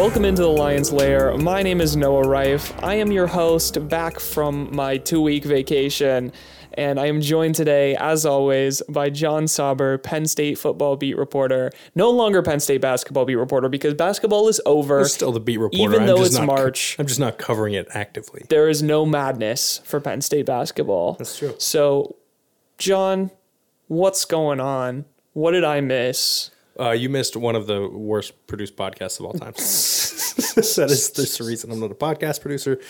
Welcome into the Lion's Lair. My name is Noah Riffe. I am your host back from my two week vacation, and I am joined today, as always, by Jon Sauber, Penn State football beat reporter. No longer Penn State basketball beat reporter because basketball is over. Still the beat reporter. Even I'm though it's co- March. I'm just not covering it actively. There is no madness for Penn State basketball. That's true. So, Jon, what's going on? What did I miss? Uh, you missed one of the worst produced podcasts of all time. that is this the reason I'm not a podcast producer.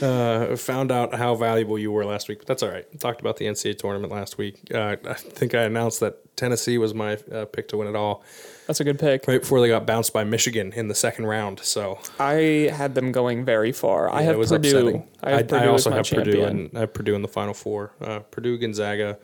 Uh, found out how valuable you were last week, but that's all right. Talked about the NCAA tournament last week. Uh, I think I announced that Tennessee was my uh, pick to win it all That's a good pick. right before they got bounced by Michigan in the second round. So I had them going very far. I yeah, have it was Purdue. I, have Purdue also as my have Purdue and I have Purdue in the final four. Uh, Purdue, Gonzaga,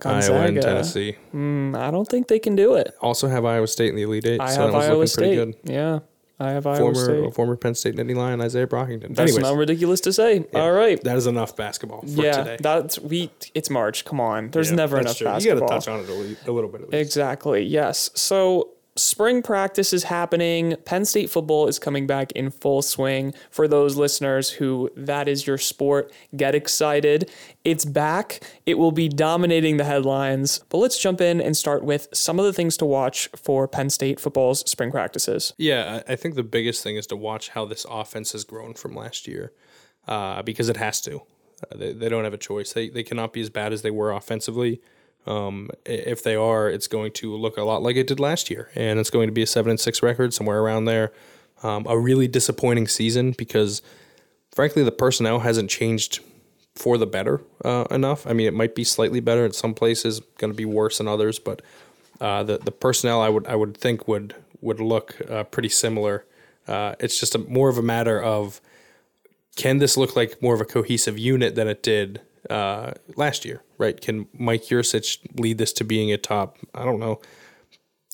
Gonzaga. Iowa, and Tennessee. Mm, I don't think they can do it. Also have Iowa State in the Elite Eight. I so have that Iowa looking pretty State. good. Yeah, I have Iowa former State. former Penn State Nittany Lion Izaiah Brockington. That's Anyways, not ridiculous to say. yeah, All right. that is enough basketball for yeah, today. that's we. It's March. Come on. There's Yeah, never enough true. You got to touch on it a, a little bit at least. Exactly. Yes. So spring practice is happening. Penn State football is coming back in full swing. For those listeners who that is your sport, get excited. It's back. It will be dominating the headlines. But let's jump in and start with some of the things to watch for Penn State football's spring practices. Yeah, I think the biggest thing is to watch how this offense has grown from last year, uh, because it has to. Uh, they, they don't have a choice. They they cannot be as bad as they were offensively. Um, if they are, it's going to look a lot like it did last year, and it's going to be a seven and six record somewhere around there. Um, a really disappointing season because, frankly, the personnel hasn't changed for the better uh, enough. I mean, it might be slightly better in some places, going to be worse in others, but uh, the the personnel I would I would think would would look uh, pretty similar. Uh, it's just a, more of a matter of can this look like more of a cohesive unit than it did uh, last year, right? Can Mike Yurcich lead this to being a top? I don't know.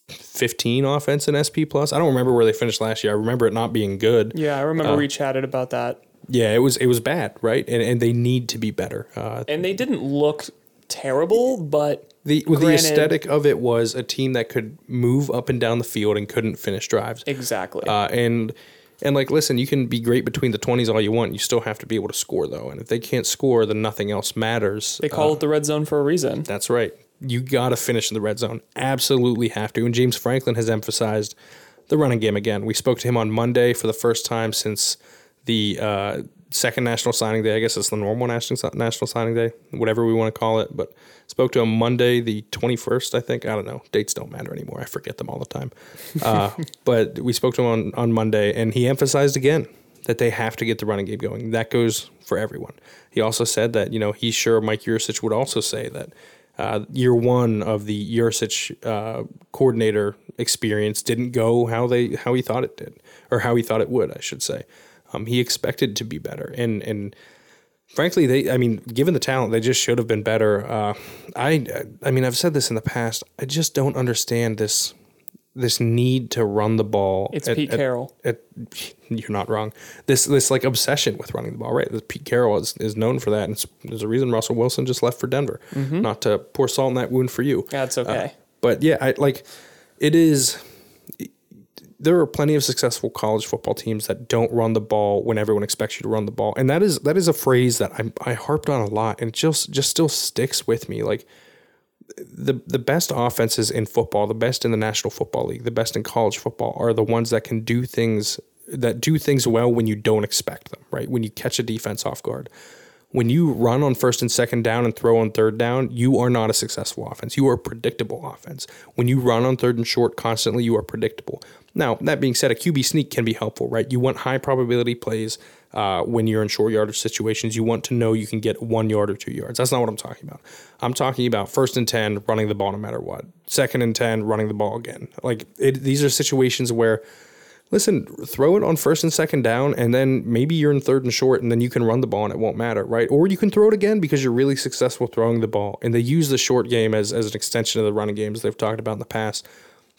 15 offense in SP plus. I don't remember where they finished last year. I remember it not being good. Yeah, I remember we chatted about that. Yeah, it was it was bad, right? And and they need to be better. Uh, And they didn't look terrible, but the well, the aesthetic of it was a team that could move up and down the field and couldn't finish drives. exactly. Uh, and and like, listen, you can be great between the twenties all you want. You still have to be able to score though. And if they can't score, then nothing else matters. they call it the red zone for a reason. That's right. You got to finish in the red zone. Absolutely have to. And James Franklin has emphasized the running game again. We spoke to him on Monday for the first time since the uh, second national signing day. I guess it's the normal national national signing day, whatever we want to call it. But spoke to him Monday, the twenty first. I think I don't know. Dates don't matter anymore. I forget them all the time. Uh, but we spoke to him on on Monday, and he emphasized again that they have to get the running game going. That goes for everyone. He also said that you know he's sure Mike Yurcich would also say that uh, year one of the Yurcich uh, coordinator experience didn't go how they how he thought it did or how he thought it would. I should say. Um, he expected to be better, and and frankly, they I mean, given the talent, they just should have been better. Uh, I I mean, I've said this in the past. I just don't understand this this need to run the ball. It's at- Pete at- Carroll. at- you're not wrong. This this like obsession with running the ball, right? This Pete Carroll is, is known for that, and it's, there's a reason Russell Wilson just left for Denver. Not to pour salt in that wound for you, That's Uh, okay. but yeah, I like it is. There are plenty of successful college football teams that don't run the ball when everyone expects you to run the ball, and that is that is a phrase that I I harped on a lot, and just just still sticks with me. Like the the best offenses in football, the best in the National Football League, the best in college football are the ones that can do things that do things well when you don't expect them, right? When you catch a defense off guard. When you run on first and second down and throw on third down, you are not a successful offense. You are a predictable offense. When you run on third and short constantly, you are predictable. Now, that being said, a QB sneak can be helpful, right? You want high probability plays uh, when you're in short yardage situations. You want to know you can get one yard or two yards. That's not what I'm talking about. I'm talking about first and 10, running the ball no matter what. Second and 10, running the ball again. Like it, these are situations where listen, throw it on first and second down, and then maybe you're in third and short, and then you can run the ball and it won't matter, right? Or you can throw it again because you're really successful throwing the ball. And they use the short game as, as an extension of the running games they've talked about in the past.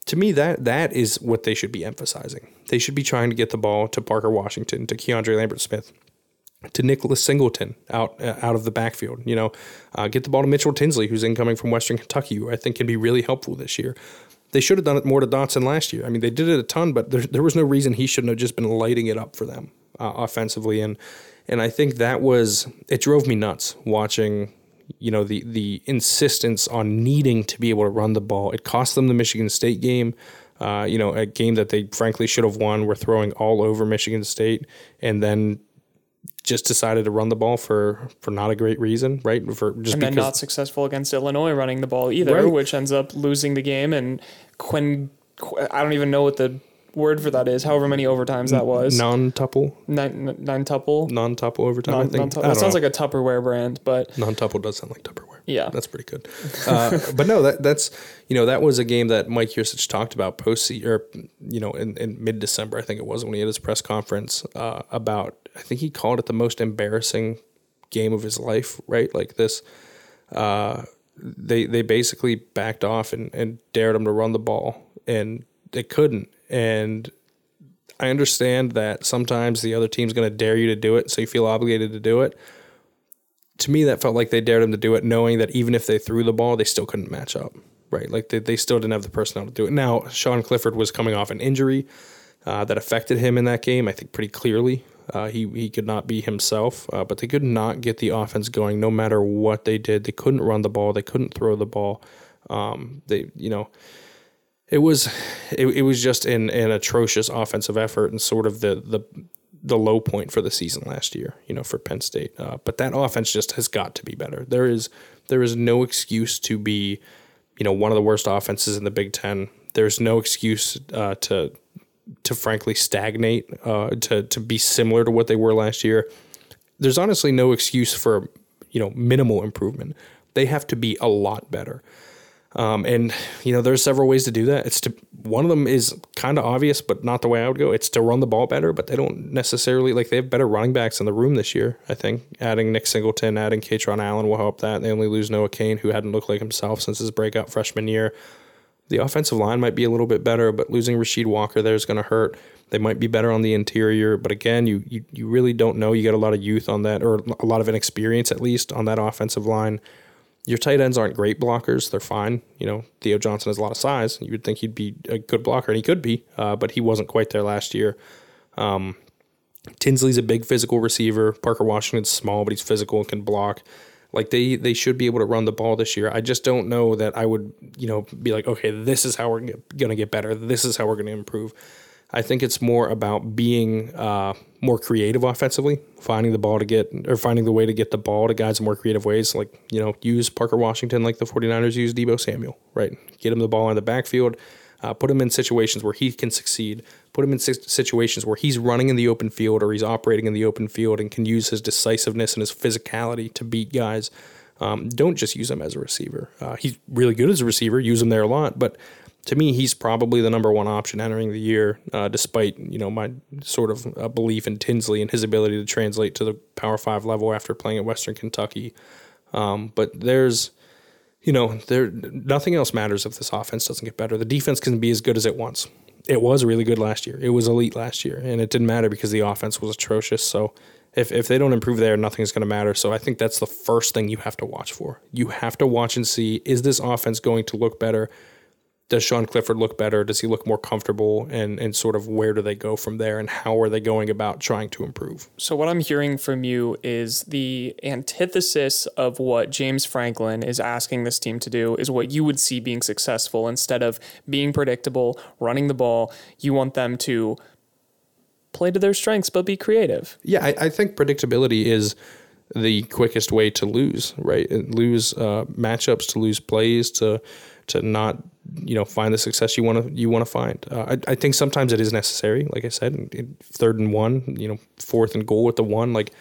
To me, that that is what they should be emphasizing. They should be trying to get the ball to Parker Washington, to Keandre Lambert Smith, to Nicholas Singleton out uh, out of the backfield. You know, uh, get the ball to Mitchell Tinsley, who's incoming from Western Kentucky, who I think can be really helpful this year. They should have done it more to Dotson last year. I mean, they did it a ton, but there, there was no reason he shouldn't have just been lighting it up for them uh, offensively. And and I think that was it drove me nuts watching. You know the the insistence on needing to be able to run the ball. It cost them the Michigan State game. Uh, you know, a game that they frankly should have won. We're throwing all over Michigan State, and then just decided to run the ball for for not a great reason, right? For just and then because not successful against Illinois running the ball either, Right. which ends up losing the game. And Quinn, I don't even know what the word for that is. However many overtimes that was, non-tuple, nine nine tuple. non-tuple overtime. I Non, think non-tuple. I That don't sounds know. like a Tupperware brand, but non-tuple does sound like Tupperware. Yeah. that's pretty good. Uh, but no, that that's you know that was a game that Mike Yurcich talked about post or you know in, in mid December I think it was when he had his press conference uh, about I think he called it the most embarrassing game of his life. Right, like this. Uh, they they basically backed off and, and dared him to run the ball and they couldn't and I understand that sometimes the other team's going to dare you to do it, so you feel obligated to do it. To me, that felt like they dared him to do it, knowing that even if they threw the ball, they still couldn't match up. Right, like they, they still didn't have the personnel to do it. Now, Sean Clifford was coming off an injury uh, that affected him in that game. I think pretty clearly. Uh, he he could not be himself, uh, but they could not get the offense going no matter what they did. They couldn't run the ball. They couldn't throw the ball. Um, they you know it was it, it was just an, an atrocious offensive effort and sort of the the the low point for the season last year, you know, for Penn State. Uh, but that offense just has got to be better. There is there is no excuse to be, you know, one of the worst offenses in the Big Ten. There's no excuse uh, to to frankly stagnate, uh, to to be similar to what they were last year. There's honestly no excuse for you know minimal improvement. They have to be a lot better. Um, and you know, there's several ways to do that. It's to one of them is kind of obvious, but not the way I would go. It's to run the ball better, but they don't necessarily like they have better running backs in the room this year. I think adding Nick Singleton, adding Kaytron Allen will help that. They only lose Noah Cain, who hadn't looked like himself since his breakout freshman year. The offensive line might be a little bit better, but losing Rasheed Walker there is going to hurt. They might be better on the interior, but again, you, you you really don't know. You got a lot of youth on that, or a lot of inexperience at least on that offensive line. Your tight ends aren't great blockers; they're fine. You know, Theo Johnson has a lot of size. You would think he'd be a good blocker, and he could be, uh, but he wasn't quite there last year. Um, Tinsley's a big physical receiver. Parker Washington's small, but he's physical and can block. Like they they should be able to run the ball this year. I just don't know that I would you know be like, okay, this is how we're going to get better. This is how we're going to improve. I think it's more about being uh, more creative offensively, finding the ball to get or finding the way to get the ball to guys in more creative ways. Like you know, use Parker Washington like the 49ers use Deebo Samuel, right? Get him the ball in the backfield. Uh, put him in situations where he can succeed. Put him in situations where he's running in the open field or he's operating in the open field and can use his decisiveness and his physicality to beat guys. Um, don't just use him as a receiver. Uh, he's really good as a receiver. Use him there a lot, but to me, he's probably the number one option entering the year, uh, despite you know my sort of uh, belief in Tinsley and his ability to translate to the Power Five level after playing at Western Kentucky. Um, but there's you know, there nothing else matters if this offense doesn't get better. The defense can be as good as it wants. It was really good last year. It was elite last year, and it didn't matter because the offense was atrocious. So if if they don't improve there, nothing's going to matter. So I think that's the first thing you have to watch for. You have to watch and see is this offense going to look better? Does Sean Clifford look better? Does he look more comfortable? And and sort of where do they go from there? And how are they going about trying to improve? So what I'm hearing from you is the antithesis of what James Franklin is asking this team to do is what you would see being successful instead of being predictable, running the ball. You want them to play to their strengths but be creative. Yeah, I, I think predictability is the quickest way to lose, right? And Lose uh, matchups, to lose plays, to to not you know find the success you want to you want to find. Uh, I, I think sometimes it is necessary. Like I said, third and one, you know, fourth and goal with the one, like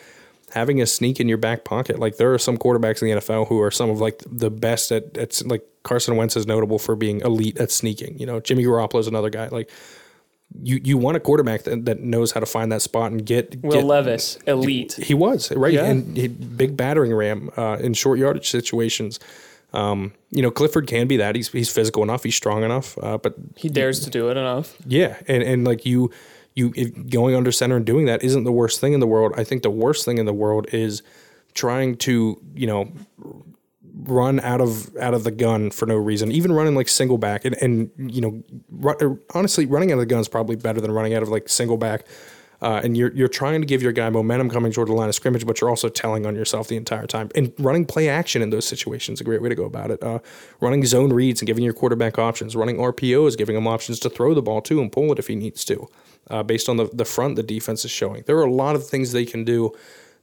having a sneak in your back pocket. Like there are some quarterbacks in the NFL who are some of like the best at at like Carson Wentz is notable for being elite at sneaking. You know, Jimmy Garoppolo is another guy. Like you you want a quarterback that, that knows how to find that spot and get Will get, Levis, elite. he was right, Yeah. and he, big battering ram uh, in short yardage situations. Um, you know, Clifford can be that. He's he's physical enough. He's strong enough. Uh, but He dares to do it enough. yeah, and and like you, you if going under center and doing that isn't the worst thing in the world. I think the worst thing in the world is trying to you know run out of out of the gun for no reason. Even running like single back and, and you know, run, honestly, running out of the gun is probably better than running out of like single back. Uh, and you're you're trying to give your guy momentum coming toward the line of scrimmage, but you're also telling on yourself the entire time. And running play action in those situations is a great way to go about it. Uh, running zone reads and giving your quarterback options. Running RPOs, giving him options to throw the ball too and pull it if he needs to, uh, based on the the front the defense is showing. There are a lot of things they can do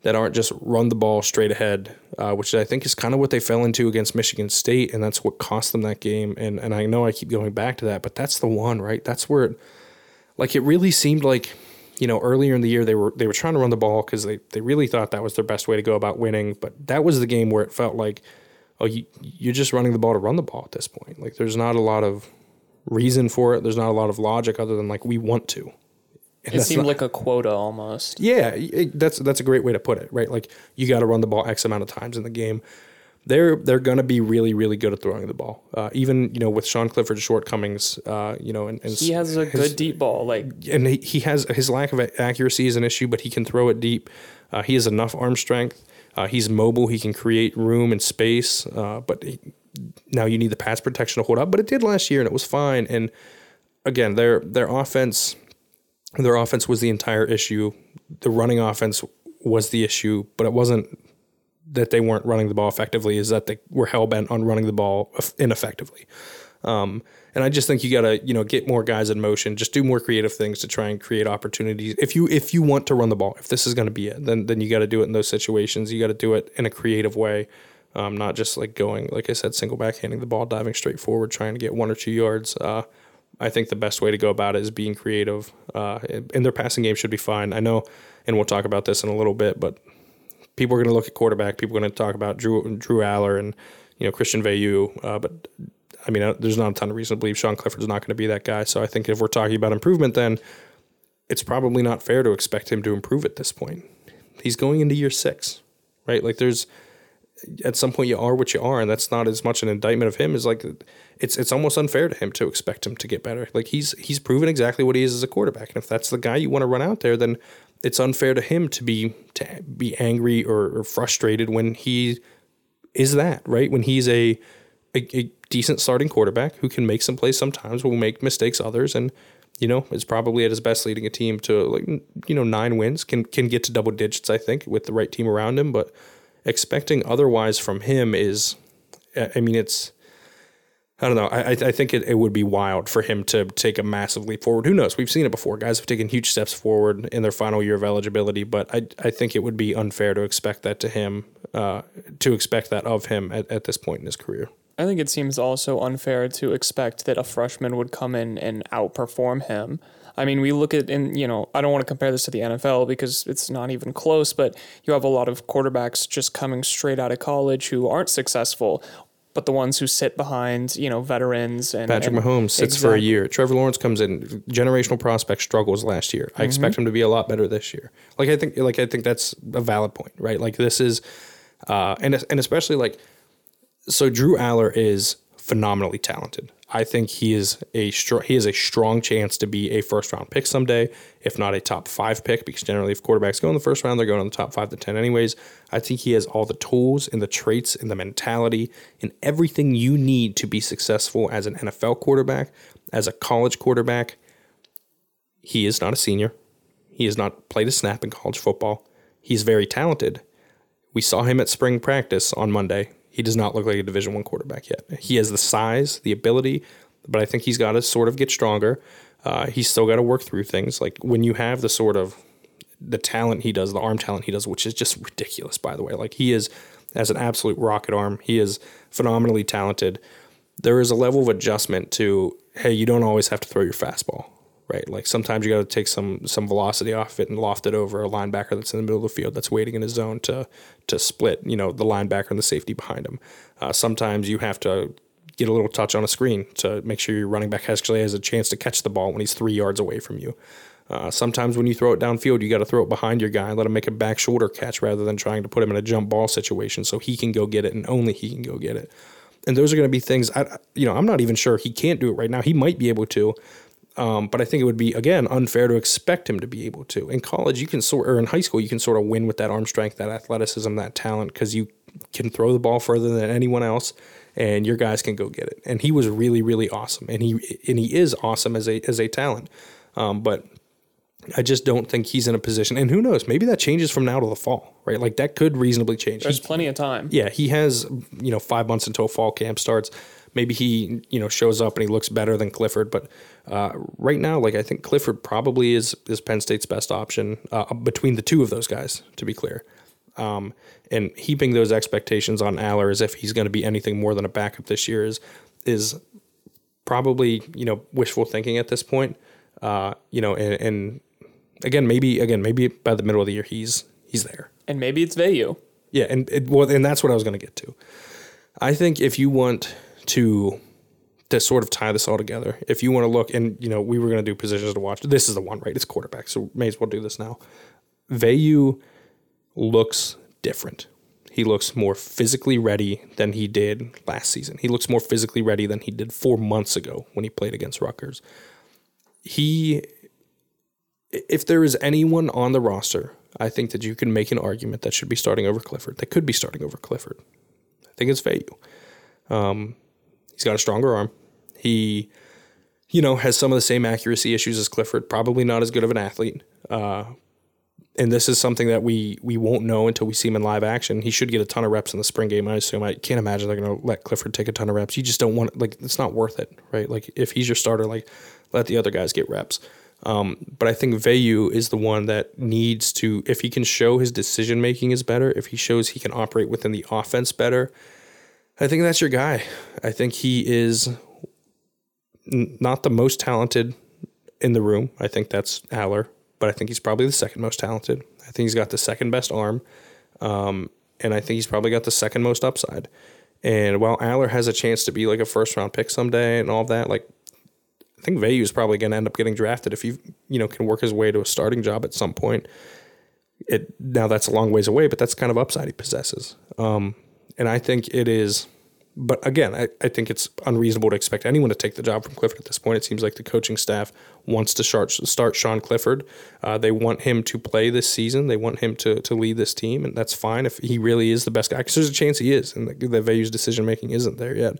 that aren't just run the ball straight ahead, uh, which I think is kind of what they fell into against Michigan State, and that's what cost them that game. And and I know I keep going back to that, but that's the one, right? That's where, it, like, it really seemed like, you know, earlier in the year they were they were trying to run the ball because they they really thought that was their best way to go about winning, but that was the game where it felt like, oh, you, you're just running the ball to run the ball at this point. Like, there's not a lot of reason for it. There's not a lot of logic other than like we want to. And it seemed not, like a quota almost. Yeah, it, that's that's a great way to put it, right? Like you got to run the ball x amount of times in the game. They're they're going to be really really good at throwing the ball. Uh, even you know with Sean Clifford's shortcomings, uh, you know, and, and he has a his, good deep ball, like and he, he has his lack of accuracy is an issue, but he can throw it deep. Uh, he has enough arm strength. Uh, he's mobile. He can create room and space. Uh, but he, now you need the pass protection to hold up. But it did last year, and it was fine. And again, their their offense their offense was the entire issue. The running offense was the issue, but it wasn't that they weren't running the ball effectively. Is that they were hell bent on running the ball ineffectively. Um, and I just think you got to you know get more guys in motion, just do more creative things to try and create opportunities. If you if you want to run the ball, if this is going to be it, then then you got to do it in those situations. You got to do it in a creative way, um, not just like going like I said, single back handing the ball, diving straight forward, trying to get one or two yards. Uh, I think the best way to go about it is being creative. Uh, and their passing game should be fine. I know, and we'll talk about this in a little bit, but people are going to look at quarterback. People are going to talk about Drew Drew Allar and you know Christian Veilleux. Uh, but I mean, there's not a ton of reason to believe Sean Clifford's not going to be that guy. So I think if we're talking about improvement, then it's probably not fair to expect him to improve at this point. He's going into year six, right? Like there's at some point you are what you are, and that's not as much an indictment of him as like it's it's almost unfair to him to expect him to get better. Like he's he's proven exactly what he is as a quarterback, and if that's the guy you want to run out there, then it's unfair to him to be to be angry or, or frustrated when he is that right when he's a, a, a decent starting quarterback who can make some plays sometimes, will make mistakes others, and you know is probably at his best leading a team to like you know nine wins can can get to double digits I think with the right team around him, but expecting otherwise from him is, I mean, it's. I don't know. I, I think it, it would be wild for him to take a massive leap forward. Who knows? We've seen it before. Guys have taken huge steps forward in their final year of eligibility, but I, I think it would be unfair to expect that to him, uh, to expect that of him at, at this point in his career. I think it seems also unfair to expect that a freshman would come in and outperform him. I mean, we look at, and you know, I don't want to compare this to the NFL because it's not even close, but you have a lot of quarterbacks just coming straight out of college who aren't successful but the ones who sit behind, you know, veterans and Patrick and Mahomes sits exactly. for a year. Trevor Lawrence comes in, generational prospect struggles last year. I mm-hmm. expect him to be a lot better this year. Like I think, like I think that's a valid point, right? Like this is, uh, and and especially like, so Drew Allar is phenomenally talented. I think he is a str- he has a strong chance to be a first round pick someday, if not a top five pick, because generally if quarterbacks go in the first round, they're going in the top five to ten anyways. I think he has all the tools and the traits and the mentality and everything you need to be successful as an NFL quarterback, as a college quarterback. He is not a senior. He has not played a snap in college football. He's very talented. We saw him at spring practice on Monday he does not look like a Division One quarterback yet. He has the size, the ability, but I think he's got to sort of get stronger. Uh, he's still got to work through things. Like when you have the sort of the talent he does, the arm talent he does, which is just ridiculous, by the way. Like he is as an absolute rocket arm. He is phenomenally talented. There is a level of adjustment to hey, you don't always have to throw your fastball right? Like sometimes you got to take some some velocity off it and loft it over a linebacker that's in the middle of the field that's waiting in his zone to to split, you know, the linebacker and the safety behind him. Uh, sometimes you have to get a little touch on a screen to make sure your running back actually has a chance to catch the ball when he's three yards away from you. Uh, sometimes when you throw it downfield, you got to throw it behind your guy, let him make a back shoulder catch rather than trying to put him in a jump ball situation so he can go get it and only he can go get it. And those are going to be things I, you know, I'm not even sure he can't do it right now. He might be able to, um, but I think it would be again unfair to expect him to be able to. In college, you can sort, or in high school, you can sort of win with that arm strength, that athleticism, that talent, because you can throw the ball further than anyone else, and your guys can go get it. And he was really, really awesome, and he and he is awesome as a as a talent. Um, but I just don't think he's in a position. And who knows? Maybe that changes from now to the fall, right? Like that could reasonably change. There's He- plenty of time. yeah, he has you know five months until fall camp starts. Maybe he you know shows up and he looks better than Clifford, but uh, right now, like I think Clifford probably is is Penn State's best option uh, between the two of those guys. To be clear, um, and heaping those expectations on Allar as if he's going to be anything more than a backup this year is is probably you know wishful thinking at this point. Uh, you know, and, and again, maybe again maybe by the middle of the year he's he's there. And maybe it's Veilleux. Yeah, and it, well, and that's what I was going to get to. I think if you want to to sort of tie this all together, if you want to look, and you know, we were going to do positions to watch. This is the one, right? It's quarterback, so may as well do this now. Veilleux looks different. He looks more physically ready than he did last season. He looks more physically ready than he did four months ago when he played against Rutgers. He if there is anyone on the roster, I think that you can make an argument that should be starting over Clifford. That could be starting over Clifford. I think it's Veilleux. Um, he's got a stronger arm. He, you know, has some of the same accuracy issues as Clifford. Probably not as good of an athlete. Uh, and this is something that we we won't know until we see him in live action. He should get a ton of reps in the spring game. I assume. I can't imagine they're going to let Clifford take a ton of reps. You just don't want like it's not worth it, right? Like if he's your starter, like let the other guys get reps. Um, but I think Veilleux is the one that needs to, if he can show his decision making is better, if he shows he can operate within the offense better, I think that's your guy. I think he is n- not the most talented in the room. I think that's Allar, but I think he's probably the second most talented. I think he's got the second best arm, um, and I think he's probably got the second most upside. And while Allar has a chance to be like a first round pick someday and all that, like I think Veilleux is probably going to end up getting drafted if he, you know, can work his way to a starting job at some point. It now that's a long ways away, but that's kind of upside he possesses. Um, and I think it is, but again, I, I think it's unreasonable to expect anyone to take the job from Clifford at this point. It seems like the coaching staff wants to start start Sean Clifford. Uh, they want him to play this season. They want him to to lead this team, and that's fine if he really is the best guy. Because there's a chance he is, and the, that Veilleux's decision making isn't there yet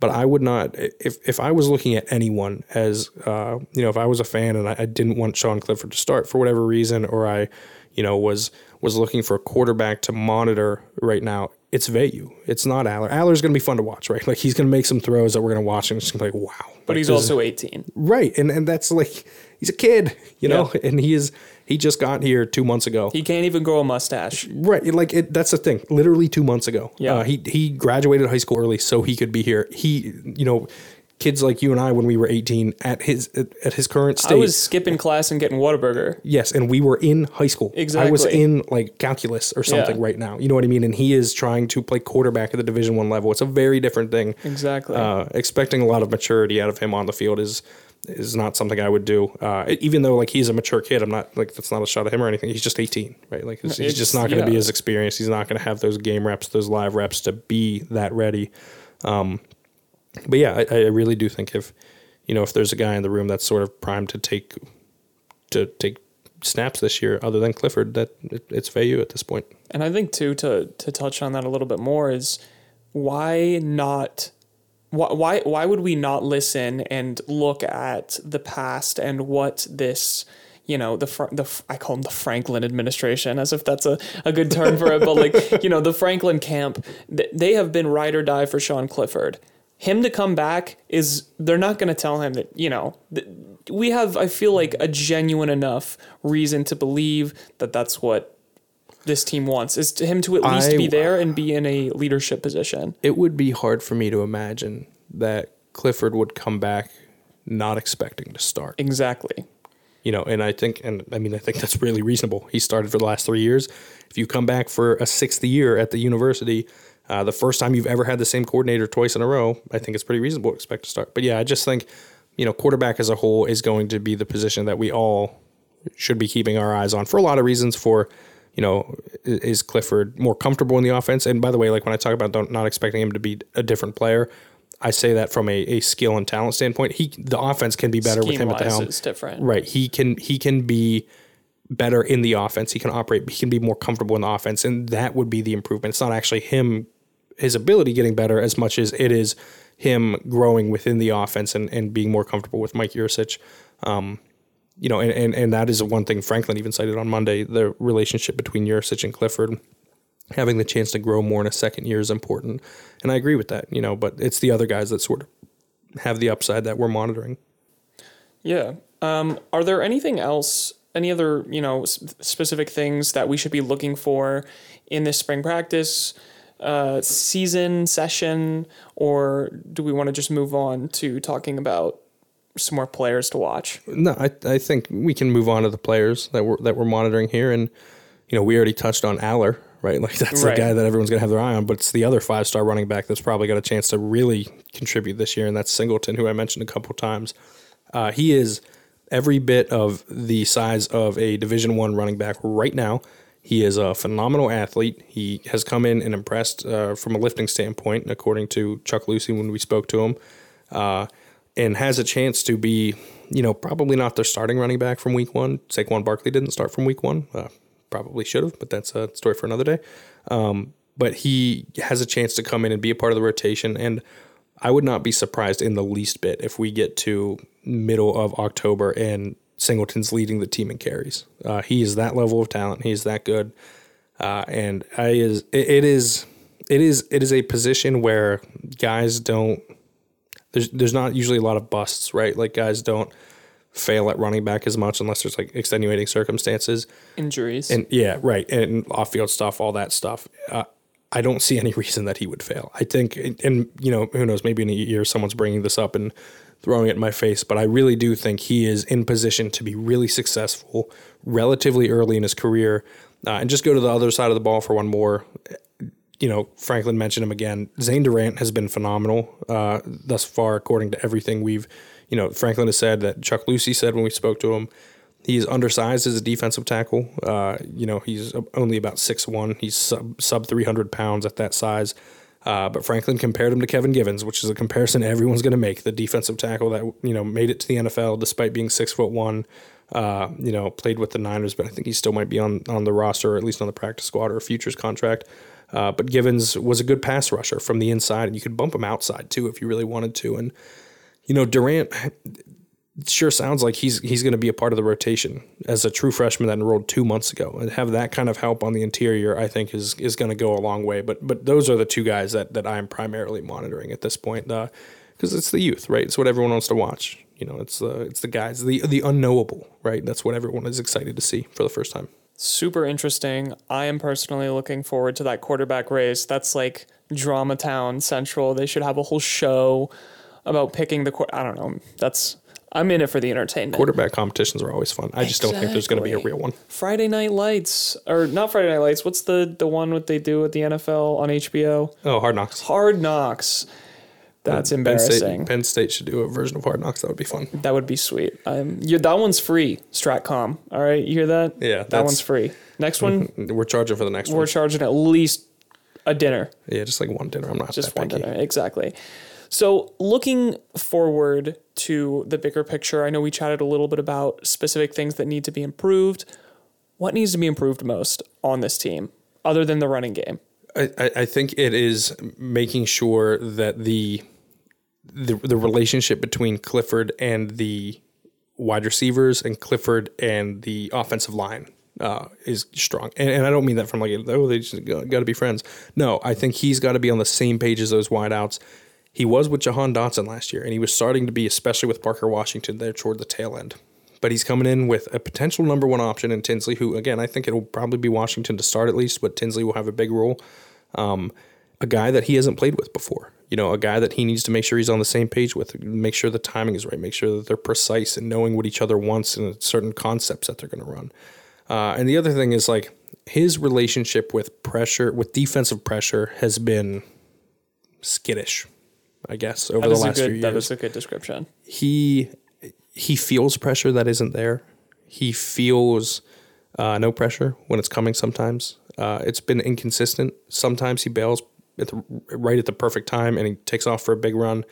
but I would not if if I was looking at anyone as uh, you know if I was a fan and I, I, didn't want Sean Clifford to start for whatever reason or I you know was was looking for a quarterback to monitor right now it's Veilleux it's not Allar Allar's going to be fun to watch right like he's going to make some throws that we're going to watch and it's going to be like wow But Like, he's also 18. right and and that's like he's a kid you know and he is he just got here two months ago He can't even grow a mustache. Right, like it, that's the thing. Literally two months ago, Yeah. uh, he he graduated high school early so he could be here. He, you know, kids like you and I when we were eighteen at his at, at his current state. I was skipping class and getting Whataburger. yes, and we were in high school. Exactly. I was in like calculus or something Yeah. right now. You know what I mean? And he is trying to play quarterback at the Division One level. It's a very different thing. Exactly. Uh, expecting a lot of maturity out of him on the field is is not something I would do. Uh, even though like he's a mature kid, I'm not like that's not a shot at him or anything. He's just 18, right? Like he's, he's just not going to be as experienced. He's not going to have those game reps, those live reps to be that ready. Um, but yeah, I, I really do think if you know if there's a guy in the room that's sort of primed to take to take snaps this year, other than Clifford, that it, it's Veilleux at this point. And I think too to to touch on that a little bit more is why not why why why would we not listen and look at the past and what this you know the the I call them the Franklin administration as if that's a, a good term for it but like you know the Franklin camp they have been ride or die for Sean Clifford him to come back is they're not going to tell him that you know th- we have I feel like a genuine enough reason to believe that that's what this team wants is to him to at least I- be there and be in a leadership position. it would be hard for me to imagine that Clifford would come back not expecting to start. Exactly. You know, and I think, and I mean, I think that's really reasonable. He started for the last three years. If you come back for a sixth year at the university, uh, the first time you've ever had the same coordinator twice in a row, I think it's pretty reasonable to expect to start. But yeah, I just think, you know, quarterback as a whole is going to be the position that we all should be keeping our eyes on for a lot of reasons. For you know, is Clifford more comfortable in the offense? And by the way, like when I talk about don't, expecting him to be a different player, I say that from a, a skill and talent standpoint. He the offense can be better with him at the helm. it's different. Right. He can he can be better in the offense. He can operate. He can be more comfortable in the offense, and that would be the improvement. It's not actually him, his ability getting better as much as it is him growing within the offense and, and being more comfortable with Mike Yurcich. Um, you know, and, and, and that is one thing Franklin even cited on Monday. The relationship between Yurcich and Clifford, having the chance to grow more in a second year is important. And I agree with that, you know, but it's the other guys that sort of have the upside that we're monitoring. Yeah. Um, are there anything else, any other, you know, specific things that we should be looking for in this spring practice uh, season session, or do we want to just move on to talking about some more players to watch? No, I, I think we can move on to the players that we're that we're monitoring here, and you know we already touched on Allar, right? Like that's Right. the guy that everyone's gonna have their eye on, but it's the other five star running back that's probably got a chance to really contribute this year, and that's Singleton, who I mentioned a couple times. Uh, he is every bit of the size of a Division One running back right now. He is a phenomenal athlete. He has come in and impressed uh, from a lifting standpoint, according to Chuck Losey when we spoke to him, uh, and has a chance to be, you know, probably not their starting running back from week one. Saquon Barkley didn't start from week one. Uh, probably should have, but that's a story for another day. Um, but he has a chance to come in and be a part of the rotation. And I would not be surprised in the least bit if we get to middle of October and Singleton's leading the team in carries. Uh, he is that level of talent. He is that good. Uh, and I is it, it is it is it is a position where guys don't there's there's not usually a lot of busts, right? Like guys don't fail at running back as much unless there's like extenuating circumstances. Injuries. And yeah, right. And off field stuff, all that stuff. Uh, I don't see any reason that he would fail. I think, and you know, who knows, maybe in a year someone's bringing this up and throwing it in my face, but I really do think he is in position to be really successful relatively early in his career. Uh, and just go to the other side of the ball for one more. You know, Franklin mentioned him again. Zane Durant has been phenomenal uh, thus far, according to everything we've, you know, Franklin has said that Chuck Losey said when we spoke to him. He's undersized as a defensive tackle. Uh, you know, he's only about six one. He's sub sub three hundred pounds at that size. Uh, but Franklin compared him to Kevin Givens, which is a comparison everyone's going to make. The defensive tackle that you know made it to the NFL despite being six foot one. Uh, you know, played with the Niners, but I think he still might be on on the roster or at least on the practice squad or a futures contract. Uh, but Givens was a good pass rusher from the inside, and you could bump him outside too if you really wanted to. And you know, Durant it sure sounds like he's he's going to be a part of the rotation as a true freshman that enrolled two months ago, and have that kind of help on the interior. I think is is going to go a long way. But but those are the two guys that that I'm primarily monitoring at this point, uh, because it's the youth, right? It's what everyone wants to watch. You know, it's the it's the guys, the the unknowable, right? That's what everyone is excited to see for the first time. Super interesting. I am personally looking forward to that quarterback race. That's like Drama Town Central. They should have a whole show about picking the. quar- I don't know. That's. I'm in it for the entertainment. Quarterback competitions are always fun. I just don't think there's going to be a real one. Friday Night Lights, or not Friday Night Lights. What's the the one what they do at the NFL on HBO? Oh, Hard Knocks. Hard Knocks. That's Penn embarrassing. State, Penn State should do a version of Hard Knocks. That would be fun. That would be sweet. Um, yeah, that one's free. Stratcom. All right, you hear that? Yeah, that one's free. Next one, We're charging for the next one. we're one. charging at least a dinner. Yeah, just like one dinner. I'm not just that one picky. dinner exactly so looking forward to the bigger picture i know we chatted a little bit about specific things that need to be improved what needs to be improved most on this team other than the running game I, I think it is making sure that the, the the relationship between Clifford and the wide receivers and Clifford and the offensive line uh, is strong. And, and I don't mean that from like oh they just got to be friends. No, I think he's got to be on the same page as those wideouts. He was with Jahan Dotson last year, and he was starting to be, especially with Parker Washington there toward the tail end. But he's coming in with a potential number one option in Tinsley, who again I think it'll probably be Washington to start at least, but Tinsley will have a big role um, a guy that he hasn't played with before. You know, a guy that he needs to make sure he's on the same page with, make sure the timing is right, make sure that they're precise and knowing what each other wants and certain concepts that they're going to run. Uh, and the other thing is like his relationship with pressure, with defensive pressure, has been skittish. I guess over that the last few good years that is a good description he he feels pressure that isn't there. He feels uh, no pressure when it's coming. Sometimes uh, it's been inconsistent. Sometimes he bails at the, right at the perfect time and he takes off for a big run.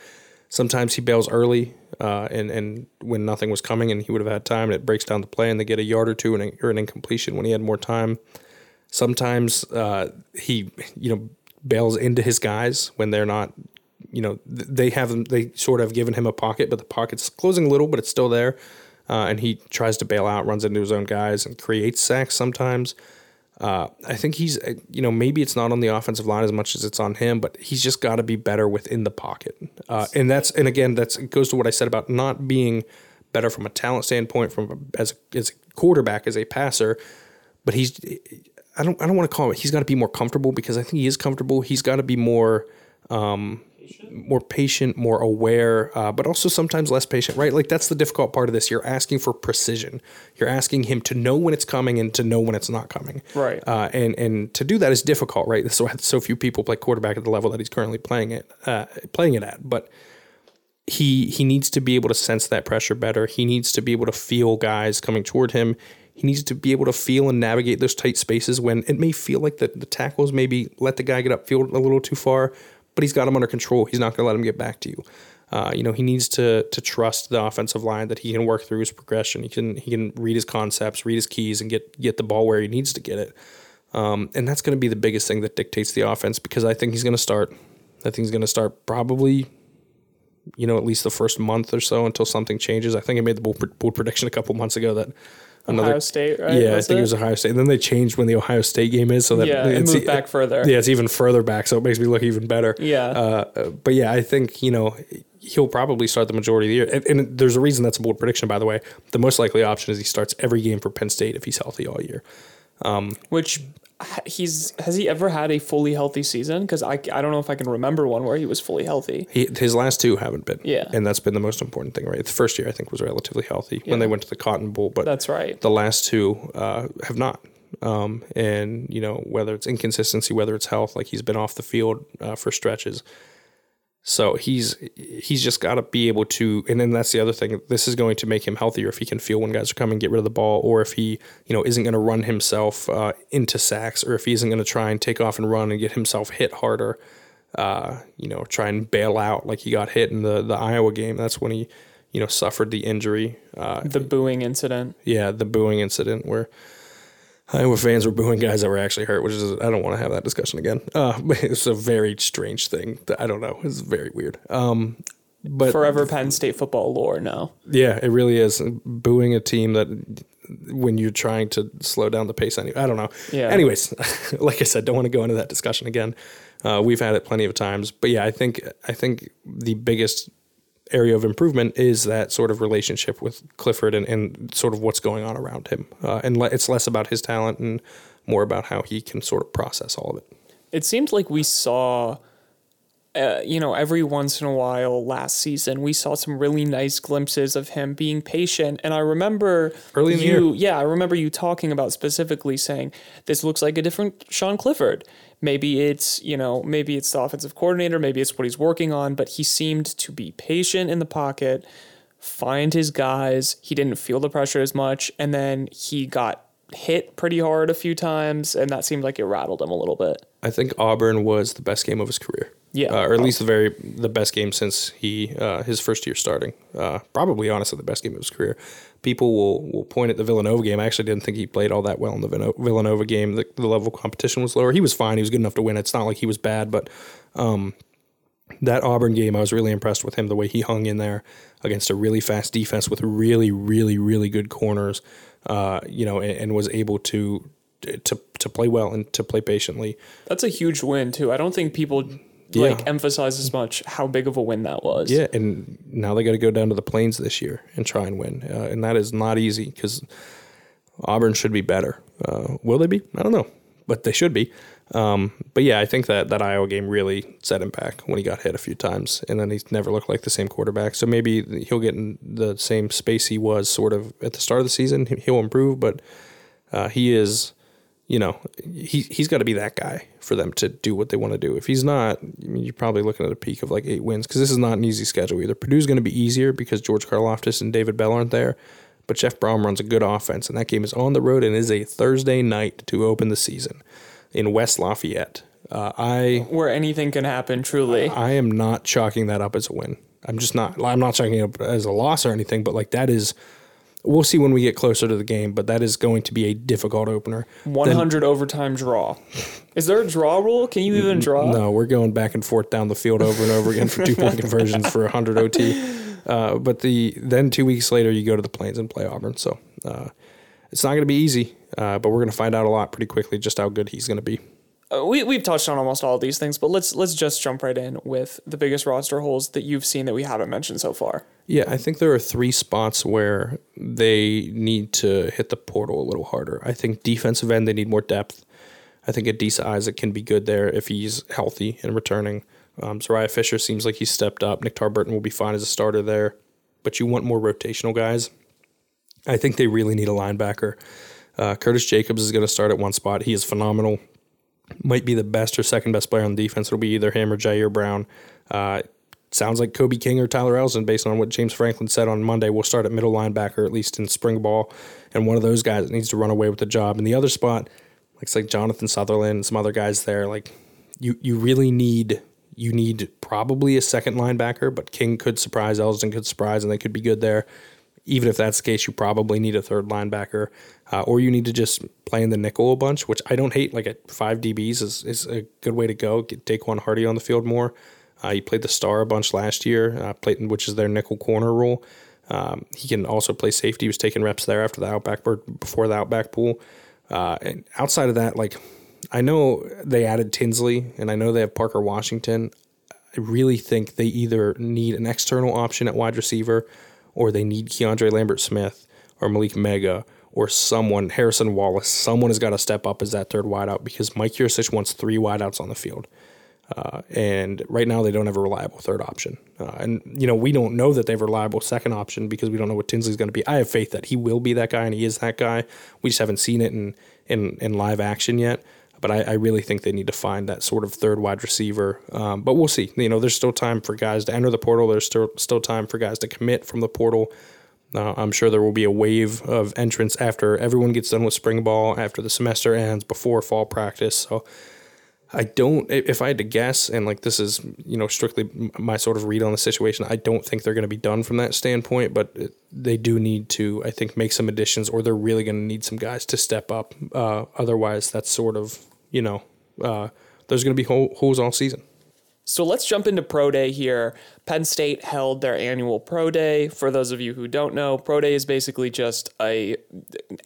Sometimes he bails early, uh, and and when nothing was coming, and he would have had time, and it breaks down the play, and they get a yard or two and a, or an incompletion when he had more time. Sometimes uh, he, you know, bails into his guys when they're not, you know, they have they sort of given him a pocket, but the pocket's closing a little, but it's still there, uh, and he tries to bail out, runs into his own guys, and creates sacks sometimes. Uh, I think he's, uh, you know, maybe it's not on the offensive line as much as it's on him, but he's just got to be better within the pocket. Uh, and that's, and again, that's it goes to what I said about not being better from a talent standpoint, from as as a quarterback, as a passer. But he's, I don't, I don't want to call it. He's got to be more comfortable because I think he is comfortable. He's got to be more. Um, more patient, more aware, uh, but also sometimes less patient, right? Like that's the difficult part of this. You're asking for precision. You're asking him to know when it's coming and to know when it's not coming. Right. Uh, and and to do that is difficult, right? So so few people play quarterback at the level that he's currently playing it, uh, playing it at. But he he needs to be able to sense that pressure better. He needs to be able to feel guys coming toward him. He needs to be able to feel and navigate those tight spaces when it may feel like the, the tackles maybe let the guy get upfield a little too far, but he's got him under control. He's not going to let him get back to you. Uh, you know, he needs to to trust the offensive line that he can work through his progression. He can he can read his concepts, read his keys, and get get the ball where he needs to get it. Um, and that's going to be the biggest thing that dictates the offense because I think he's going to start. I think he's going to start probably, you know, at least the first month or so until something changes. I think I made the bold, bold prediction a couple months ago that another Ohio State, right? yeah, I think it? it? was Ohio State. And then they changed when the Ohio State game is, so that Yeah, it it's, moved back further. Yeah, it's even further back, so it makes me look even better. Yeah. Uh, but yeah, I think you know he'll probably start the majority of the year, and, and there's a reason that's a bold prediction, by the way. The most likely option is he starts every game for Penn State if he's healthy all year. Which ha- he's has he ever had a fully healthy season? Because I, I don't know if I can remember one where he was fully healthy. He, his last two haven't been, Yeah. and that's been the most important thing, right? The first year I think was relatively healthy when they went to the Cotton Bowl, but That's right. the last two uh, have not. Um, and you know whether it's inconsistency, whether it's health, like he's been off the field uh, for stretches. So he's he's just got to be able to, and then that's the other thing. This is going to make him healthier if he can feel when guys are coming, get rid of the ball, or if he you know isn't going to run himself uh, into sacks, or if he isn't going to try and take off and run and get himself hit harder. Uh, you know, try and bail out like he got hit in the the Iowa game. That's when he you know suffered the injury. Uh, The booing incident. yeah, the booing incident where Iowa fans were booing guys that were actually hurt, which is I don't want to have that discussion again. Uh, it's a very strange thing. That, I don't know. It's very weird. Um, but Forever Penn State football lore now. yeah, it really is booing a team that when you're trying to slow down the pace. Anyway, I don't know. Yeah. Anyways, like I said, don't want to go into that discussion again. Uh, we've had it plenty of times, but yeah, I think I think the biggest area of improvement is that sort of relationship with Clifford and, and sort of what's going on around him. Uh, and le- it's less about his talent and more about how he can sort of process all of it. It seems like we saw, uh, you know, every once in a while last season, we saw some really nice glimpses of him being patient. And I remember Early in the year. yeah, I remember you talking about specifically saying this looks like a different Sean Clifford. Maybe it's, you know, maybe it's the offensive coordinator, maybe it's what he's working on, but he seemed to be patient in the pocket, find his guys. He didn't feel the pressure as much. And then he got hit pretty hard a few times, and that seemed like it rattled him a little bit. I think Auburn was the best game of his career. Yeah. uh, or at least the very the best game since he uh, his first year starting. Uh, probably honestly the best game of his career. People will will point at the Villanova game. I actually didn't think he played all that well in the Villanova game. The, the level of competition was lower. He was fine. He was good enough to win. It's not like he was bad, but um, that Auburn game, I was really impressed with him. The way he hung in there against a really fast defense with really, really, really good corners. Uh, you know, and, and was able to to to play well and to play patiently. That's a huge win too. I don't think people Yeah. like emphasize as much how big of a win that was. Yeah, and now they got to go down to the plains this year and try and win, uh, and that is not easy because Auburn should be better. Uh, will they be? I don't know, but they should be. Um, but yeah, I think that that Iowa game really set him back when he got hit a few times, and then he's never looked like the same quarterback. So maybe he'll get in the same space he was sort of at the start of the season. He- He'll improve, but uh, he is, you know, he he's got to be that guy for them to do what they want to do. If he's not, I mean, you're probably looking at a peak of like eight wins because this is not an easy schedule either. Purdue's going to be easier because George Karlaftis and David Bell aren't there, but Jeff Brohm runs a good offense, and that game is on the road and is a Thursday night to open the season in West Lafayette. Uh, I Where anything can happen, truly. I am not chalking that up as a win. I'm just not. I'm not chalking it up as a loss or anything, but like that is. We'll see when we get closer to the game, but that is going to be a difficult opener. 100 overtime draw. Is there a draw rule? Can you even draw? No, we're going back and forth down the field over and over again for two point conversions for 100 OT. Uh, but the then two weeks later, you go to the Plains and play Auburn. So uh, it's not going to be easy, uh, but we're going to find out a lot pretty quickly just how good he's going to be. Uh, we we've touched on almost all of these things, but let's let's just jump right in with the biggest roster holes that you've seen that we haven't mentioned so far. Yeah, I think there are three spots where they need to hit the portal a little harder. I think defensive end they need more depth. I think Adisa Isaac can be good there if he's healthy and returning. Um, Zuriah Fisher seems like he's stepped up. Nick Tarburton will be fine as a starter there, but you want more rotational guys. I think they really need a linebacker. Uh, Curtis Jacobs is going to start at one spot. He is phenomenal. Might be the best or second best player on defense. It'll be either him or Ji'Ayir Brown. Uh, sounds like Kobe King or Tyler Elsdon, based on what James Franklin said on Monday. We'll start at middle linebacker, at least in spring ball, and one of those guys needs to run away with the job. And the other spot, looks like Jonathan Sutherland and some other guys there. Like you, you really need you need probably a second linebacker, but King could surprise, Elsdon could surprise, and they could be good there. Even if that's the case, you probably need a third linebacker, uh, or you need to just play in the nickel a bunch, which I don't hate. Like at five DBs is, is a good way to go. Get Daquan Hardy on the field more. Uh, he played the star a bunch last year, uh, played, which is their nickel corner role. Um, he can also play safety. He was taking reps there after the outback before the Outback Bowl. Uh, and outside of that, like I know they added Tinsley, and I know they have Parker Washington. I really think they either need an external option at wide receiver, or they need Keandre Lambert Smith or Malick Meiga or someone, Harrison Wallace. Someone has got to step up as that third wideout because Mike Yurcich wants three wideouts on the field. Uh, and right now they don't have a reliable third option. Uh, and you know we don't know that they have a reliable second option because we don't know what Tinsley's going to be. I have faith that he will be that guy and he is that guy. We just haven't seen it in in, in live action yet. But I, I, really think they need to find that sort of third wide receiver. Um, but we'll see. You know, there's still time for guys to enter the portal. There's still still time for guys to commit from the portal. Uh, I'm sure there will be a wave of entrance after everyone gets done with spring ball, after the semester ends, before fall practice. So I don't, if I had to guess, and like this is, you know, strictly my sort of read on the situation, I don't think they're going to be done from that standpoint, but they do need to, I think, make some additions or they're really going to need some guys to step up. Uh, otherwise, that's sort of, you know, uh, there's going to be holes all season. So let's jump into Pro Day here. Penn State held their annual Pro Day. For those of you who don't know, Pro Day is basically just a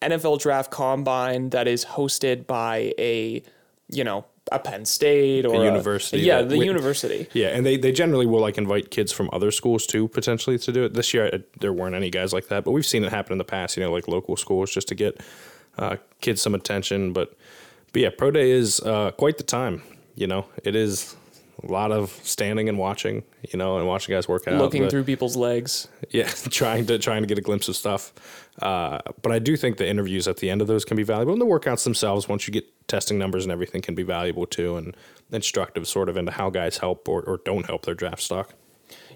NFL draft combine that is hosted by a, you know, a Penn State or a university. A, yeah, the we, university. Yeah, and they, they generally will like invite kids from other schools too potentially to do it. This year there weren't any guys like that, but we've seen it happen in the past. You know, like local schools just to get uh, kids some attention. But but yeah, pro day is uh, quite the time. You know, it is a lot of standing and watching, you know, and watching guys work out. Looking but, through people's legs. Yeah, trying to trying to get a glimpse of stuff. Uh, but I do think the interviews at the end of those can be valuable, and the workouts themselves, once you get testing numbers and everything, can be valuable too, and instructive sort of into how guys help or, or don't help their draft stock.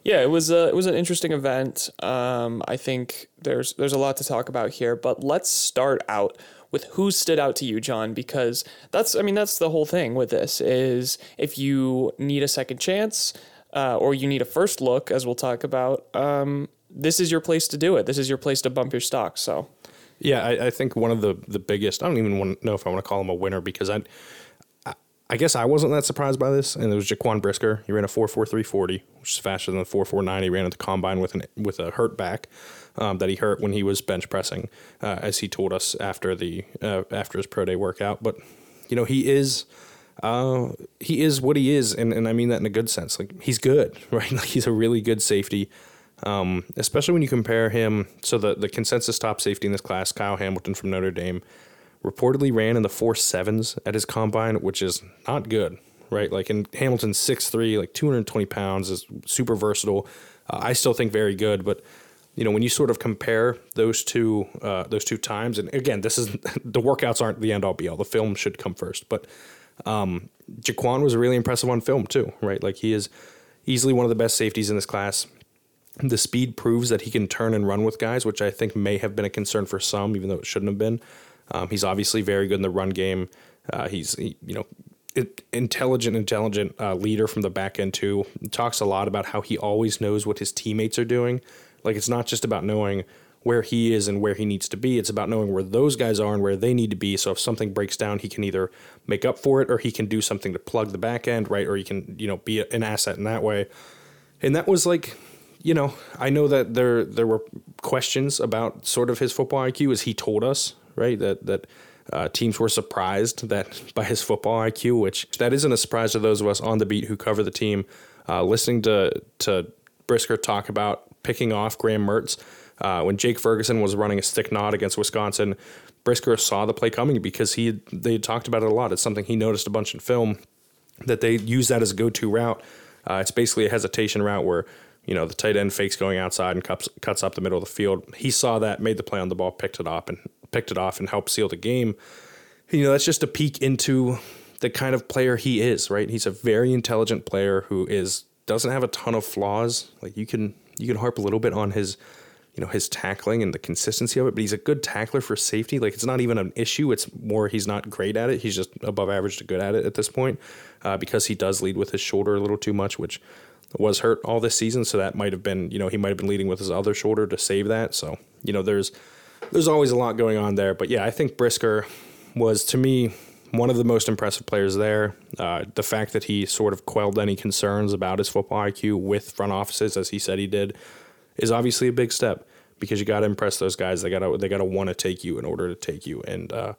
Yeah, it was a, it was an interesting event. Um, I think there's there's a lot to talk about here, but let's start out with who stood out to you, Jon, because that's I mean that's the whole thing with this is if you need a second chance uh, or you need a first look, as we'll talk about, um, this is your place to do it. This is your place to bump your stock. So. Yeah, I, I think one of the the biggest. I don't even want know if I want to call him a winner because I, I guess I wasn't that surprised by this, and it was Jaquan Brisker. He ran a four four three forty, which is faster than the four four nine he ran at the combine with an with a hurt back um, that he hurt when he was bench pressing, uh, as he told us after the uh, after his pro day workout. But you know he is. Uh, he is what he is, and, and I mean that in a good sense. Like he's good, right? Like he's a really good safety, um, especially when you compare him. So the the consensus top safety in this class, Kyle Hamilton from Notre Dame, reportedly ran in the four sevens at his combine, which is not good, right? Like in Hamilton's six three, like two hundred twenty pounds, is super versatile. Uh, I still think very good, but you know when you sort of compare those two uh, those two times and again this is the workouts aren't the end all be all. The film should come first but um, Jaquan was really impressive on film too right? Like he is easily one of the best safeties in this class. The speed proves that he can turn and run with guys which I think may have been a concern for some even though it shouldn't have been. Um, he's obviously very good in the run game. Uh, he's he, you know intelligent, intelligent uh, leader from the back end too. Talks a lot about how he always knows what his teammates are doing. Like it's not just about knowing where he is and where he needs to be. It's about knowing where those guys are and where they need to be. So if something breaks down, he can either make up for it or he can do something to plug the back end, right? Or he can, you know, be an asset in that way. And that was like, you know, I know that there there were questions about sort of his football IQ as he told us, right? That that uh, teams were surprised that by his football IQ, which that isn't a surprise to those of us on the beat who cover the team. Uh, listening to to Brisker talk about picking off Graham Mertz uh, when Jake Ferguson was running a stick nod against Wisconsin, Brisker saw the play coming because he they talked about it a lot. It's something he noticed a bunch in film that they use that as a go-to route. Uh, it's basically a hesitation route where you know the tight end fakes going outside and cuts cuts up the middle of the field. He saw that, made the play on the ball, picked it up, and picked it off and helped seal the game. You know that's just a peek into the kind of player he is. Right, he's a very intelligent player who is doesn't have a ton of flaws. Like you can you can harp a little bit on his you know his tackling and the consistency of it but he's a good tackler for safety. Like it's not even an issue. It's more he's not great at it. He's just above average to good at it at this point uh, because he does lead with his shoulder a little too much which was hurt all this season. So that might have been you know he might have been leading with his other shoulder to save that. So you know there's there's always a lot going on there. But yeah i think brisker was to me one of the most impressive players there. Uh, the fact that he sort of quelled any concerns about his football IQ with front offices, as he said he did, is obviously a big step because you got to impress those guys. They got to they got to want to take you in order to take you. And uh,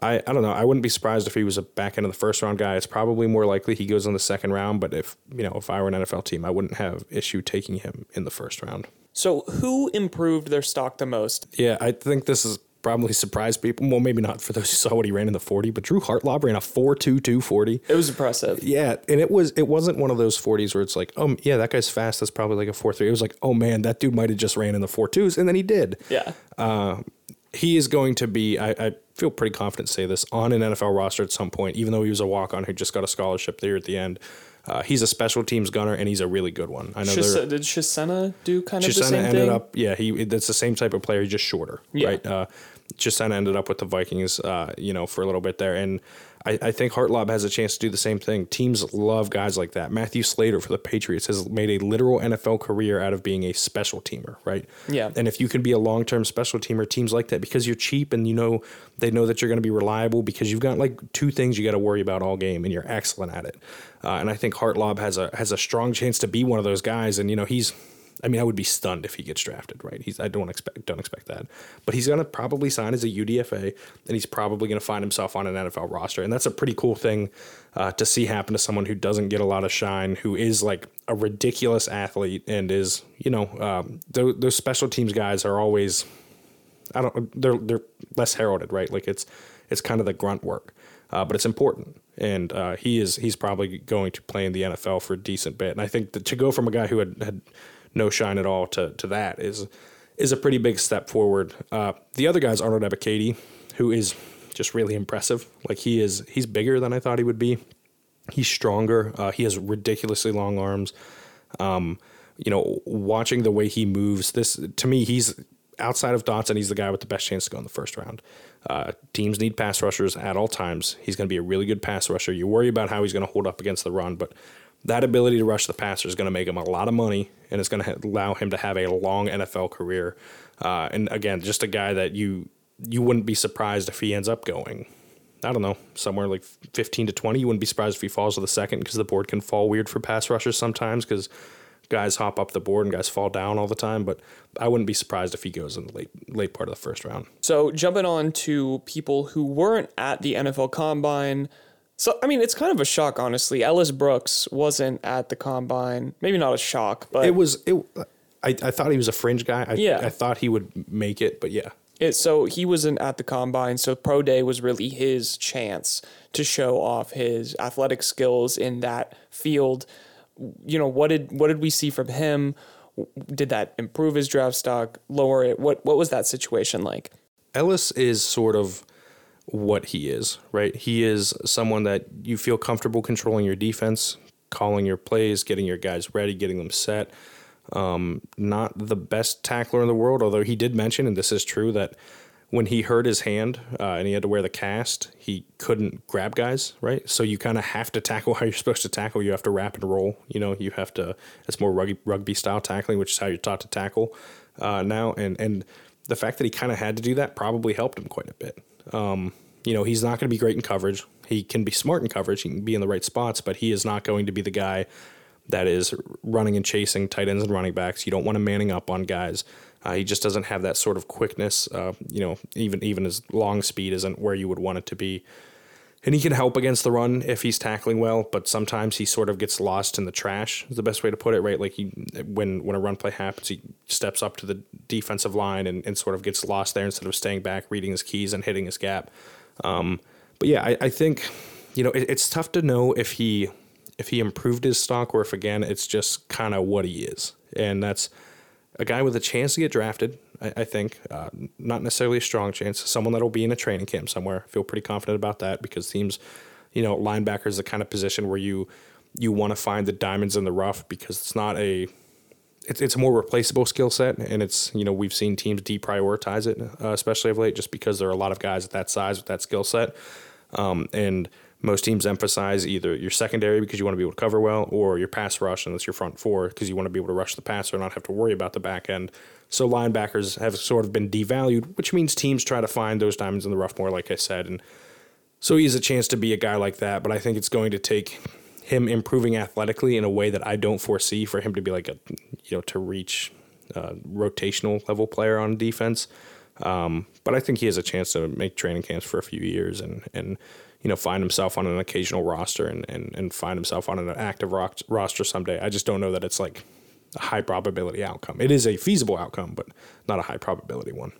I I don't know. I wouldn't be surprised if he was a back end of the first round guy. It's probably more likely he goes in the second round. But if you know if I were an NFL team, I wouldn't have issue taking him in the first round. So who improved their stock the most? Yeah, I think this is probably surprised people. Well, maybe not for those who saw what he ran in the 40, but Drew Hartlaub ran a 4.22 40. It was impressive. Yeah, and it was it wasn't one of those 40s where it's like, "Oh, yeah, that guy's fast. That's probably like a 4.3." It was like, "Oh man, that dude might have just ran in the 4.2s," and then he did. Yeah. Uh, he is going to be I, I feel pretty confident to say this on an NFL roster at some point, even though he was a walk-on who just got a scholarship there at the end. Uh, he's a special teams gunner, and he's a really good one. I know. Chis- did Chisena do kind of the same ended thing? up, yeah, he that's the same type of player, he's just shorter, Yeah. right? Uh, Chisena ended up with the Vikings, uh, you know, for a little bit there, and I, I think Hartlaub has a chance to do the same thing. Teams love guys like that. Matthew Slater for the Patriots has made a literal NFL career out of being a special teamer, right? Yeah. And if you can be a long term special teamer, teams like that because you're cheap and you know they know that you're going to be reliable because you've got like two things you got to worry about all game and you're excellent at it. Uh, and I think Hartlaub has a has a strong chance to be one of those guys. And you know he's I mean, I would be stunned if he gets drafted, right? He's I don't expect don't expect that. But he's gonna probably sign as a UDFA and he's probably gonna find himself on an NFL roster. And that's a pretty cool thing uh, to see happen to someone who doesn't get a lot of shine, who is like a ridiculous athlete and is, you know, um, those, those special teams guys are always I don't they're they're less heralded, right? Like it's it's kind of the grunt work. Uh, but it's important, and uh, he is he's probably going to play in the NFL for a decent bit. And I think that to go from a guy who had, had no shine at all to to that is is a pretty big step forward. Uh, the other guy is Arnold Ebiketie, who is just really impressive. Like he is he's bigger than I thought he would be. He's stronger. Uh, he has ridiculously long arms. Um, you know, watching the way he moves, this to me, he's outside of Dotson, he's the guy with the best chance to go in the first round. Uh, teams need pass rushers at all times. He's going to be a really good pass rusher. You worry about how he's going to hold up against the run, but that ability to rush the passer is going to make him a lot of money, and it's going to allow him to have a long NFL career. Uh, and again, just a guy that you you wouldn't be surprised if he ends up going. I don't know, somewhere like 15 to 20. You wouldn't be surprised if he falls to the second because the board can fall weird for pass rushers sometimes because guys hop up the board and guys fall down all the time. But I wouldn't be surprised if he goes in the late late part of the first round. So jumping on to people who weren't at the NFL Combine. So I mean, it's kind of a shock, honestly. Ellis Brooks wasn't at the Combine. Maybe not a shock, but It was it. I, I thought he was a fringe guy. I, Yeah. I thought he would make it, but yeah, It, so he wasn't at the combine. So pro day was really his chance to show off his athletic skills in that field. You know what did what did we see from him? Did that improve his draft stock? Lower it? What what was that situation like? Ellis is sort of what he is, right? He is someone that you feel comfortable controlling your defense, calling your plays, getting your guys ready, getting them set. Um, not the best tackler in the world, although he did mention, and this is true, that when he hurt his hand uh, and he had to wear the cast, he couldn't grab guys, right? So you kind of have to tackle how you're supposed to tackle. You have to wrap and roll. You know, you have to. It's more rugby, rugby style tackling, which is how you're taught to tackle uh, now. And and the fact that he kind of had to do that probably helped him quite a bit. Um, you know, he's not going to be great in coverage. He can be smart in coverage. He can be in the right spots, but he is not going to be the guy that is running and chasing tight ends and running backs. You don't want him manning up on guys. Uh, he just doesn't have that sort of quickness. Uh, you know, even even his long speed isn't where you would want it to be. And he can help against the run if he's tackling well, but sometimes he sort of gets lost in the trash. Is the best way to put it, right? Like he, when when a run play happens, he steps up to the defensive line and, and sort of gets lost there instead of staying back, reading his keys and hitting his gap. Um, but yeah, I, I, think you know it, it's tough to know if he if he improved his stock or if again it's just kind of what he is, and that's a guy with a chance to get drafted. I, I think uh, not necessarily a strong chance. Someone that'll be in a training camp somewhere. Feel pretty confident about that because teams, you know, linebacker is the kind of position where you you want to find the diamonds in the rough because it's not a it's, it's a more replaceable skill set and it's you know we've seen teams deprioritize it uh, especially of late just because there are a lot of guys at that size with that skill set um, and most teams emphasize either your secondary because you want to be able to cover well, or your pass rush, and that's your front four because you want to be able to rush the passer and not have to worry about the back end. So linebackers have sort of been devalued, which means teams try to find those diamonds in the rough more, like I said. And so he has a chance to be a guy like that, but I think it's going to take him improving athletically in a way that I don't foresee for him to be like a, you know, to reach a rotational level player on defense. Um, but I think he has a chance to make training camps for a few years and and you know, find himself on an occasional roster and, and, and find himself on an active roster someday. I just don't know that it's like a high probability outcome. It is a feasible outcome, but not a high probability one.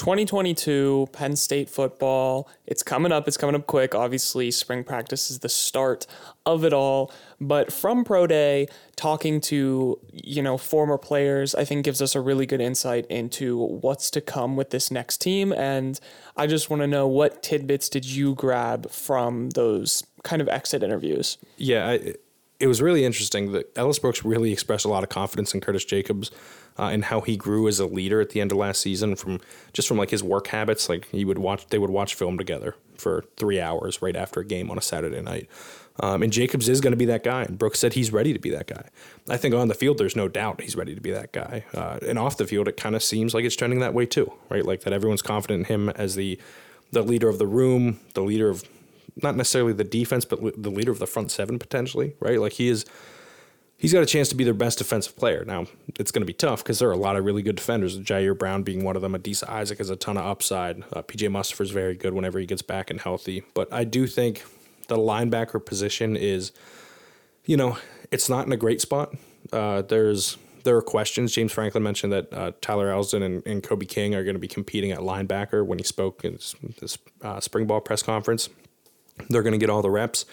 2022 Penn State football. It's coming up. It's coming up quick. Obviously, spring practice is the start of it all. But from Pro Day, talking to, you know, former players, I think gives us a really good insight into what's to come with this next team. And I just want to know what tidbits did you grab from those kind of exit interviews? Yeah, I, it was really interesting that Ellis Brooks really expressed a lot of confidence in Curtis Jacobs uh, and how he grew as a leader at the end of last season from just from like his work habits. Like he would watch, they would watch film together for three hours right after a game on a Saturday night. Um, and Jacobs is going to be that guy. And Brooks said he's ready to be that guy. I think on the field, there's no doubt he's ready to be that guy. Uh, and off the field, it kind of seems like it's trending that way too, right? Like that everyone's confident in him as the the leader of the room, the leader of not necessarily the defense, but the leader of the front seven potentially, right? Like he is, he's got a chance to be their best defensive player. Now it's going to be tough because there are a lot of really good defenders. Ji'Ayir Brown being one of them. Adisa Isaac has a ton of upside. Uh, PJ Mustipher is very good whenever he gets back and healthy. But I do think the linebacker position is, you know, it's not in a great spot. Uh, there's there are questions. James Franklin mentioned that uh, Tyler Elsdon and, and Kobe King are going to be competing at linebacker when he spoke in this, this uh, spring ball press conference. They're going to get all the reps.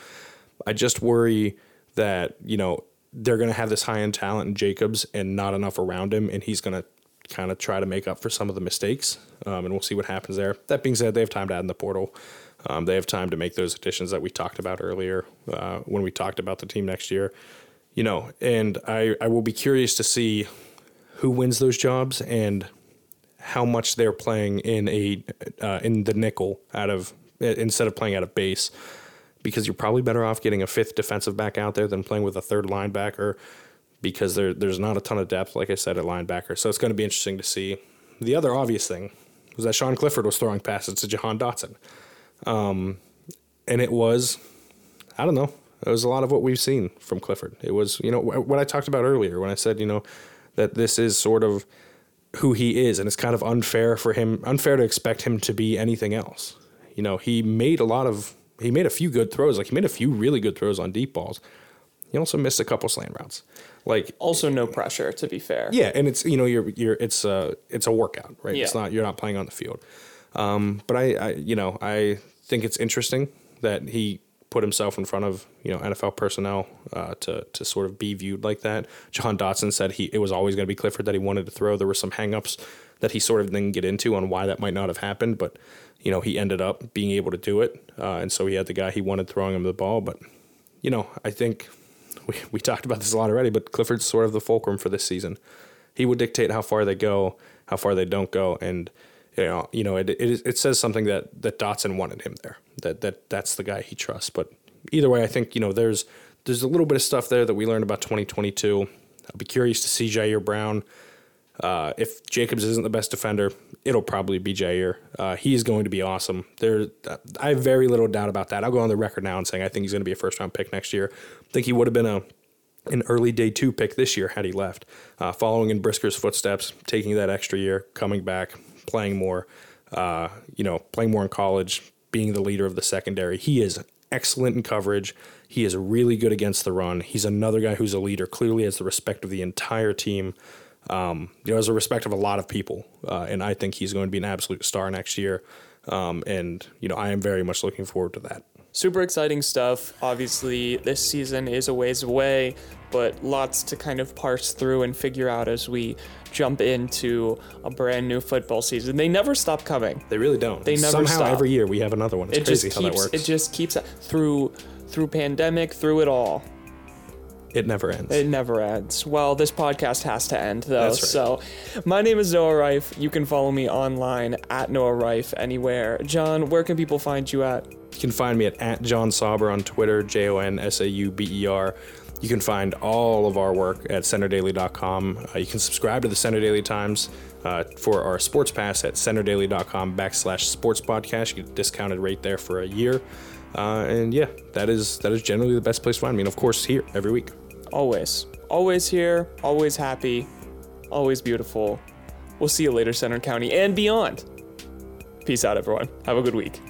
I just worry that, you know, they're going to have this high end talent in Jacobs and not enough around him, and he's going to kind of try to make up for some of the mistakes. Um, and we'll see what happens there. That being said, they have time to add in the portal. Um, they have time to make those additions that we talked about earlier uh, when we talked about the team next year. You know, and I, I will be curious to see who wins those jobs and how much they're playing in a uh, in the nickel out of instead of playing out of base because you're probably better off getting a fifth defensive back out there than playing with a third linebacker because there, there's not a ton of depth, like I said, at linebacker. So it's going to be interesting to see. The other obvious thing was that Sean Clifford was throwing passes to Jahan Dotson. Um, and it was, I don't know, it was a lot of what we've seen from Clifford. It was, you know, what I talked about earlier when I said, you know, that this is sort of who he is, and it's kind of unfair for him, unfair to expect him to be anything else. You know, he made a lot of he made a few good throws. Like he made a few really good throws on deep balls. He also missed a couple slant routes. Like also no pressure to be fair. Yeah, and it's you know you're you're it's a it's a workout, right? Yeah. It's not you're not playing on the field. Um, but I, I you know I think it's interesting that he put himself in front of you know NFL personnel uh, to to sort of be viewed like that. Jahan Dotson said he it was always going to be Clifford that he wanted to throw. There were some hangups that he sort of didn't get into on why that might not have happened, but you know, he ended up being able to do it. Uh, and so he had the guy he wanted throwing him the ball. But, you know, I think we, we talked about this a lot already, but Clifford's sort of the fulcrum for this season. He would dictate how far they go, how far they don't go. And you know, you know, it, it, it says something that, that Dotson wanted him there, that, that that's the guy he trusts. But either way, I think, you know, there's, there's a little bit of stuff there that we learned about 2022. I'll be curious to see Ji'Ayir Brown. Uh, if Jacobs isn't the best defender, it'll probably be Ji'Ayir. Uh, he is going to be awesome. There, I have very little doubt about that. I'll go on the record now and saying I think he's going to be a first round pick next year. I think he would have been a an early day two pick this year had he left, uh, following in Brisker's footsteps, taking that extra year, coming back, playing more, uh, you know, playing more in college, being the leader of the secondary. He is excellent in coverage. He is really good against the run. He's another guy who's a leader, clearly has the respect of the entire team. Um, you know, has the respect of a lot of people, uh, and I think he's going to be an absolute star next year. Um, and you know, I am very much looking forward to that super exciting stuff. Obviously, this season is a ways away, but lots to kind of parse through and figure out as we jump into a brand new football season. They never stop coming. They really don't. They never Somehow stop. every year we have another one. It's it crazy just how keeps, that works. It just keeps uh, through through pandemic, through it all. It never ends. It never ends. Well, this podcast has to end though. That's right. So, my name is Noah Riffe. You can follow me online at Noah Riffe anywhere. Jon, where can people find you at? You can find me at, at Jon Sauber on Twitter, J O N S A U B E R. You can find all of our work at centredaily.com. Uh, you can subscribe to the Centre Daily Times uh, for our sports pass at centredaily.com backslash sports podcast. You get a discounted rate there for a year. Uh, and yeah, that is that is generally the best place to find me. And of course, here every week. Always. Always here, always happy, always beautiful. We'll see you later, Centre County and beyond. Peace out, everyone. Have a good week.